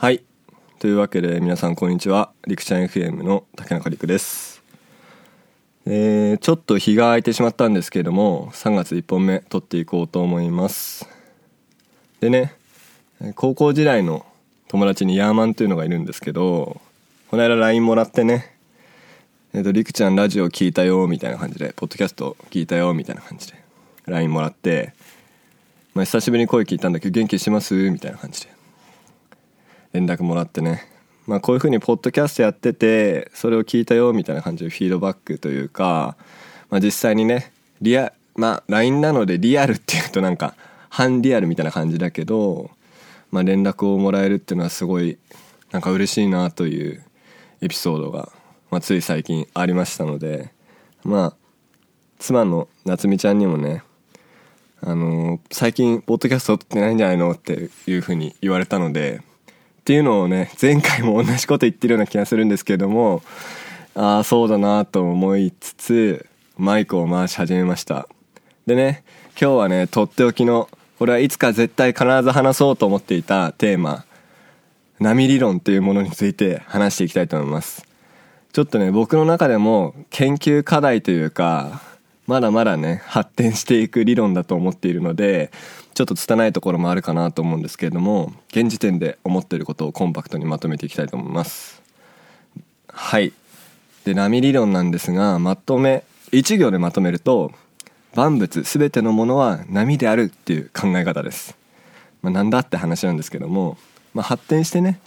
はい。というわけで皆さんこんにちは。陸ちゃん FM の竹中陸です。えー、ちょっと日が空いてしまったんですけれども3月1本目撮っていこうと思います。でね高校時代の友達にヤーマンというのがいるんですけどこの間 LINE もらってねえっ、と、りくちゃんラジオ聞いたよ、みたいな感じで、ポッドキャスト聞いたよ、みたいな感じで、LINE もらって、まあ、久しぶりに声聞いたんだけど、元気してます？みたいな感じで、連絡もらってね。まあ、こういう風にポッドキャストやってて、それを聞いたよ、みたいな感じでフィードバックというか、まあ、実際にね、リア、まあ、LINE なのでリアルっていうとなんか、半リアルみたいな感じだけど、まあ、連絡をもらえるっていうのはすごい、なんか嬉しいなというエピソードがまあ、つい最近ありましたのでまあ妻の夏美ちゃんにもねあのー、最近ポッドキャスト撮ってないんじゃないのっていうふうに言われたのでっていうのをね前回も同じこと言ってるような気がするんですけどもああそうだなと思いつつマイクを回し始めました。でね今日はねとっておきのこれはいつか絶対必ず話そうと思っていたテーマ波理論というものについて話していきたいと思います。ちょっとね僕の中でも研究課題というかまだまだね発展していく理論だと思っているのでちょっと拙いところもあるかなと思うんですけれども現時点で思っていることをコンパクトにまとめていきたいと思います。はい。で波理論なんですがまとめ1行でまとめると万物全てのものは波であるっていう考え方です、まあ、なんだって話なんですけども、まあ、発展してね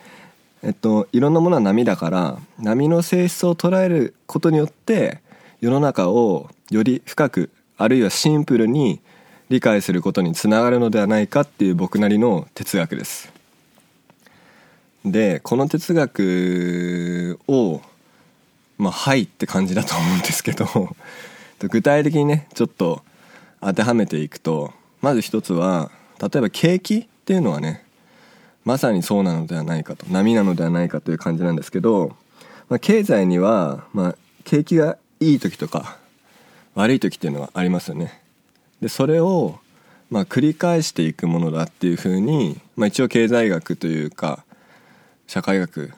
えっと、いろんなものは波だから波の性質を捉えることによって世の中をより深くあるいはシンプルに理解することにつながるのではないかっていう僕なりの哲学です。でこの哲学をまあはいって感じだと思うんですけど 具体的にねちょっと当てはめていくとまず一つは例えば景気っていうのはねまさにそうなのではないかと波なのではないかという感じなんですけど、まあ、経済には、まあ、景気がいい時とか悪い時っていうのはありますよね。でそれを、まあ、繰り返していくものだっていうふうに、まあ、一応経済学というか社会学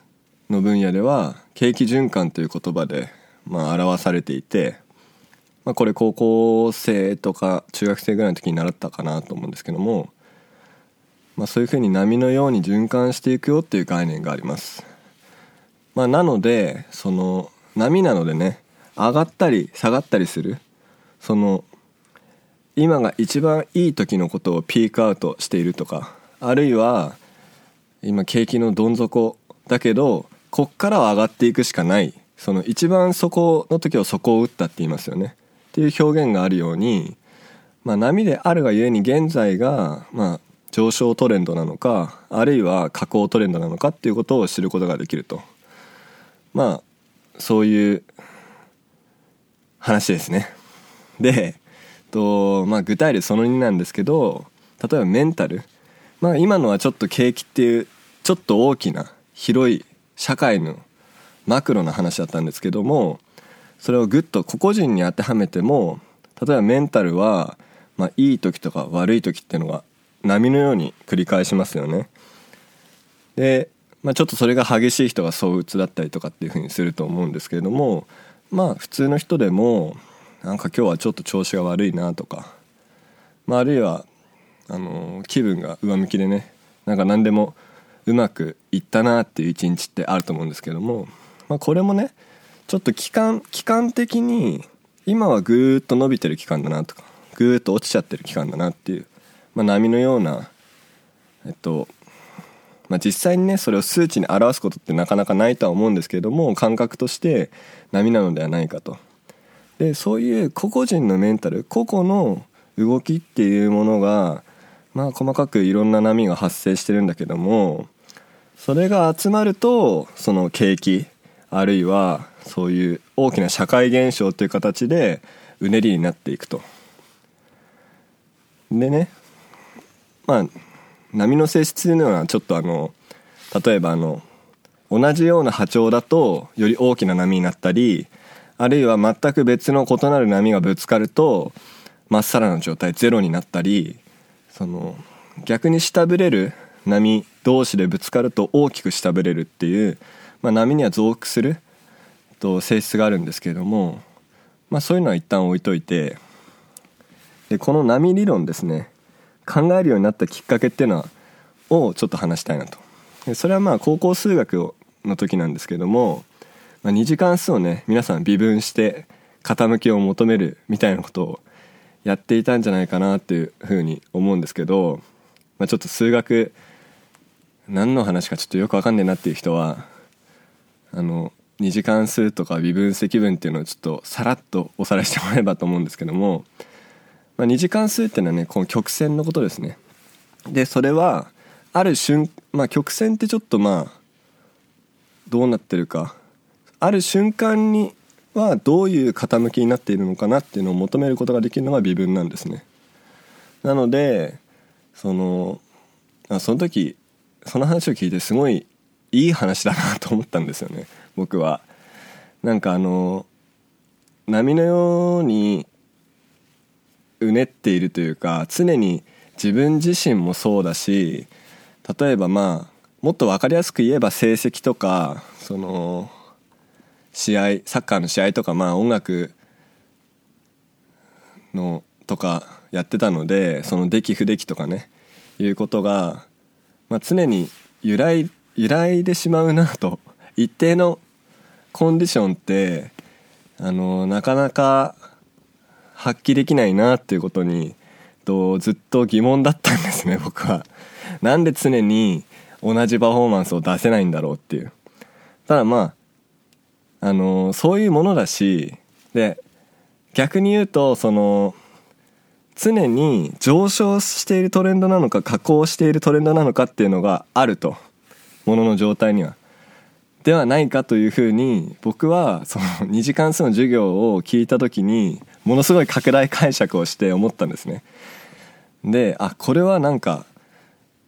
の分野では景気循環という言葉で、まあ、表されていて、まあ、これ高校生とか中学生ぐらいの時に習ったかなと思うんですけどもまあ、そういうふうに波のように循環していくよっていう概念があります。まあ、なのでその波なのでね上がったり下がったりするその今が一番いい時のことをピークアウトしているとかあるいは今景気のどん底だけどこっからは上がっていくしかない。その一番底の時は底を打ったって言いますよね。っていう表現があるように、まあ、波であるがゆえに現在が、まあ、上昇トレンドなのかあるいは下降トレンドなのかっていうことを知ることができると。まあそういう話ですね。でと、まあ、具体例その2なんですけど例えばメンタルまあ今のはちょっと景気っていうちょっと大きな広い社会のマクロな話だったんですけどもそれをぐっと個々人に当てはめても例えばメンタルは、まあ、いい時とか悪い時っていうのが波のように繰り返しますよね。で、まあ、ちょっとそれが激しい人が躁鬱だったりとかっていうふうにすると思うんですけれどもまあ普通の人でもなんか今日はちょっと調子が悪いなとか、まあ、あるいはあの気分が上向きでね。なんか何でもうまくいったなっていう一日ってあると思うんですけども、まあ、これもねちょっと期間期間的に今はぐーっと伸びてる期間だなとかぐーっと落ちちゃってる期間だなっていうまあ、波のようなえっとまあ、実際にねそれを数値に表すことってなかなかないとは思うんですけれども感覚として波なのではないかと。でそういう個々人のメンタル個々の動きっていうものがまあ細かくいろんな波が発生してるんだけどもそれが集まるとその景気あるいはそういう大きな社会現象という形でうねりになっていくと。でねまあ波の性質というのはちょっとあの例えばあの同じような波長だとより大きな波になったりあるいは全く別の異なる波がぶつかるとまっさらな状態ゼロになったりその逆に下振れる波同士でぶつかると大きく下振れるっていう、まあ、波には増幅すると性質があるんですけれども、まあ、そういうのは一旦置いといてでこの波理論ですね考えるようになったきっかけっていうのはをちょっと話したいなと。それはまあ高校数学の時なんですけども、まあ、2次関数をね皆さん微分して傾きを求めるみたいなことをやっていたんじゃないかなっていうふうに思うんですけど、まあ、ちょっと数学何の話かちょっとよくわかんねえなっていう人はあの2次関数とか微分積分っていうのをちょっとさらっとおさらいしてもらえればと思うんですけども、まあ、2次関数っていうのはねこの曲線のことですね。でそれはある瞬まあ曲線ってちょっとまあどうなってるかある瞬間にはどういう傾きになっているのかなっていうのを求めることができるのが微分なんですね。なのでそのあその時その話を聞いてすごいいい話だなと思ったんですよね。僕は。なんかあの波のようにうねっているというか常に自分自身もそうだし例えばまあもっと分かりやすく言えば成績とかその試合サッカーの試合とかまあ音楽のとかやってたのでその出来不出来とかねいうことが、まあ、常に揺らい揺らいでしまうなと 一定のコンディションってあのなかなか発揮できないなっていうことにとずっと疑問だったんですね 僕は。なんで常に同じパフォーマンスを出せないんだろうっていう。ただまああのそういうものだしで逆に言うとその常に上昇しているトレンドなのか下降しているトレンドなのかっていうのがあるとものの状態には。ではないかというふうに僕はその2次関数の授業を聞いた時にものすごい拡大解釈をして思ったんですね。であこれはなんか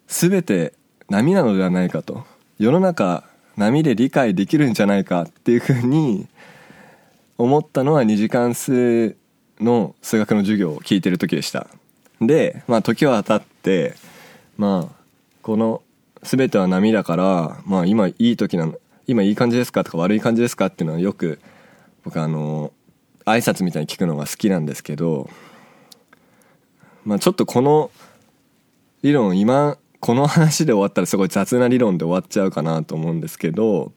全て波なのではないかと世の中波で理解できるんじゃないかっていうふうに思ったのは二次関数の数学の授業を聞いてる時でした。でまあ時は経ってまあこの全ては波だからまあ今いい時なの今いい感じですかとか悪い感じですかっていうのはよく僕あの挨拶みたいに聞くのが好きなんですけどまあちょっとこの理論今この話で終わったらすごい雑な理論で終わっちゃうかなと思うんですけど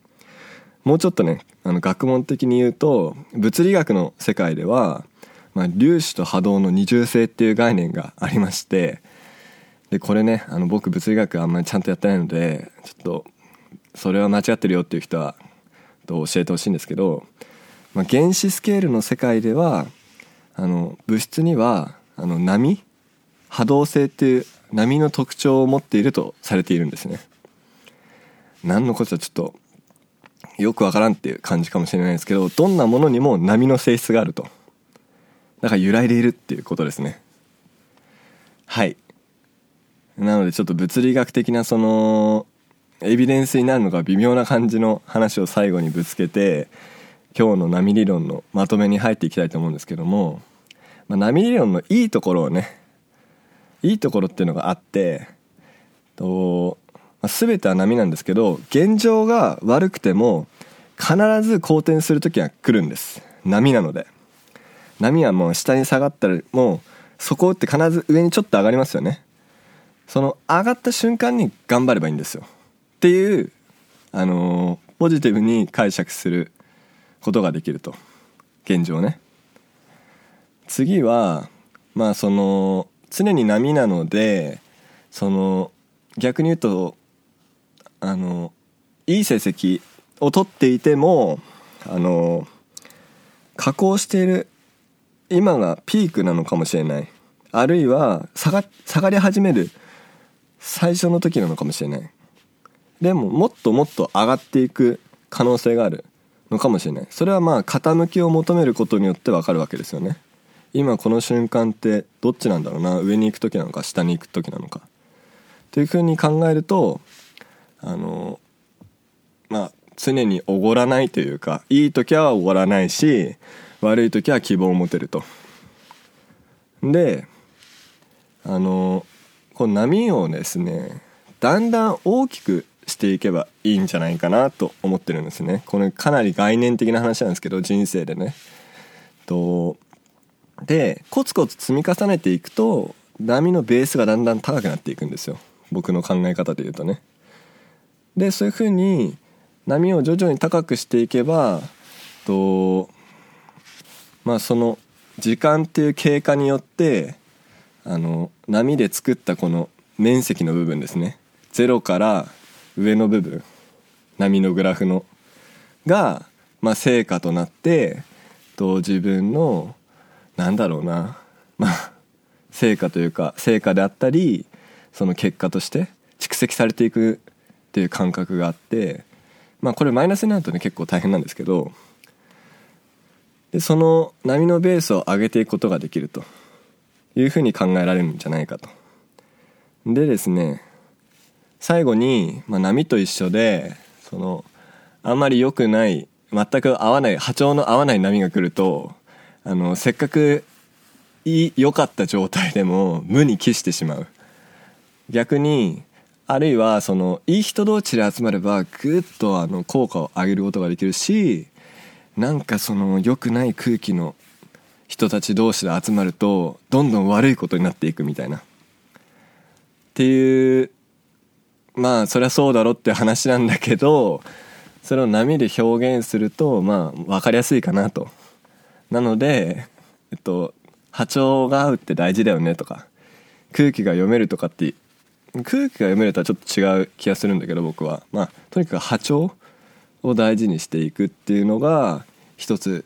もうちょっとねあの学問的に言うと物理学の世界では、まあ、粒子と波動の二重性っていう概念がありましてでこれねあの僕物理学あんまりちゃんとやってないのでちょっとそれは間違ってるよっていう人はと教えてほしいんですけど、まあ、原子スケールの世界ではあの物質にはあの波波動性っていう波の特徴を持っているとされているんですね。何のことはちょっとよくわからんっていう感じかもしれないですけどどんなものにも波の性質があると。だから揺らいでいるっていうことですね。はい。なのでちょっと物理学的なそのエビデンスになるのが微妙な感じの話を最後にぶつけて今日の波理論のまとめに入っていきたいと思うんですけども、まあ、波理論のいいところをねいいところっていうのがあってと、まあ、全ては波なんですけど現状が悪くても必ず好転する時は来るんです。波なので。波はもう下に下がったらもうそこって必ず上にちょっと上がりますよね。その上がった瞬間に頑張ればいいんですよ。っていうあのー、ポジティブに解釈することができると。現状ね。次はまあその常に波なのでその逆に言うとあのいい成績を取っていてもあの下降している今がピークなのかもしれない。あるいは下が下がり始める最初の時なのかもしれない。でももっともっと上がっていく可能性があるのかもしれない。それはまあ傾きを求めることによって分かるわけですよね。今この瞬間ってどっちなんだろうな？上に行く時なのか下に行く時なのか。というふうに考えるとあのまあ常におごらないというかいい時はおごらないし悪い時は希望を持てると。であのこの波をですねだんだん大きくしていけばいいんじゃないかなと思ってるんですね。これかなり概念的な話なんですけど人生でね。とでコツコツ積み重ねていくと波のベースがだんだん高くなっていくんですよ。僕の考え方で言うとね。でそういうふうに波を徐々に高くしていけばとまあその時間っていう経過によってあの波で作ったこの面積の部分ですね。0から上の部分。波のグラフの。が、まあ、成果となってと自分のなんだろうなまあ成果というか成果であったりその結果として蓄積されていくっていう感覚があってまあこれマイナスになるとね結構大変なんですけどでその波のベースを上げていくことができるというふうに考えられるんじゃないかと。でですね最後に、まあ、波と一緒でそのあんまり良くない全く合わない波長の合わない波が来るとあのせっかく良かった状態でも無に帰してしまう。逆にあるいはそのいい人同士で集まればぐっとあの効果を上げることができるしなんかその良くない空気の人たち同士で集まるとどんどん悪いことになっていくみたいな。っていうまあそりゃそうだろって話なんだけどそれを波で表現するとまあ分かりやすいかなと。なのでえっと波長が合うって大事だよねとか空気が読めるとかって空気が読めるとはちょっと違う気がするんだけど僕は。まあとにかく波長を大事にしていくっていうのが一つ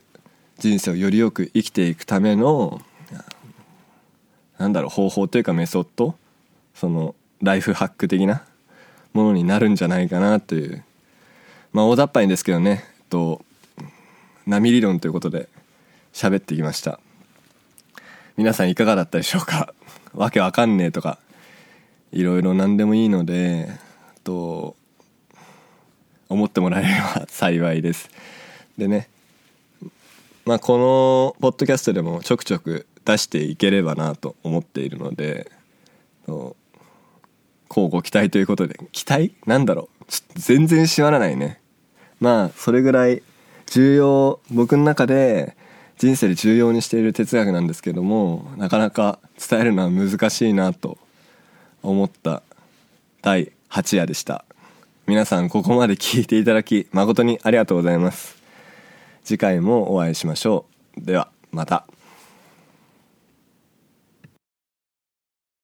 人生をよりよく生きていくためのなんだろう方法というかメソッドそのライフハック的なものになるんじゃないかなという。まあ大雑把にですけどねえっと波理論ということで喋ってきました。皆さんいかがだったでしょうか？わけわかんねえとかいろいろ何でもいいのでと思ってもらえれば幸いです。でねまあこのポッドキャストでもちょくちょく出していければなと思っているので交互期待ということで期待？なんだろう？全然閉まらないね。まあそれぐらい重要僕の中で人生で重要にしている哲学なんですけどもなかなか伝えるのは難しいなと思った第8夜でした。皆さんここまで聞いていただき誠にありがとうございます。次回もお会いしましょう。ではまた。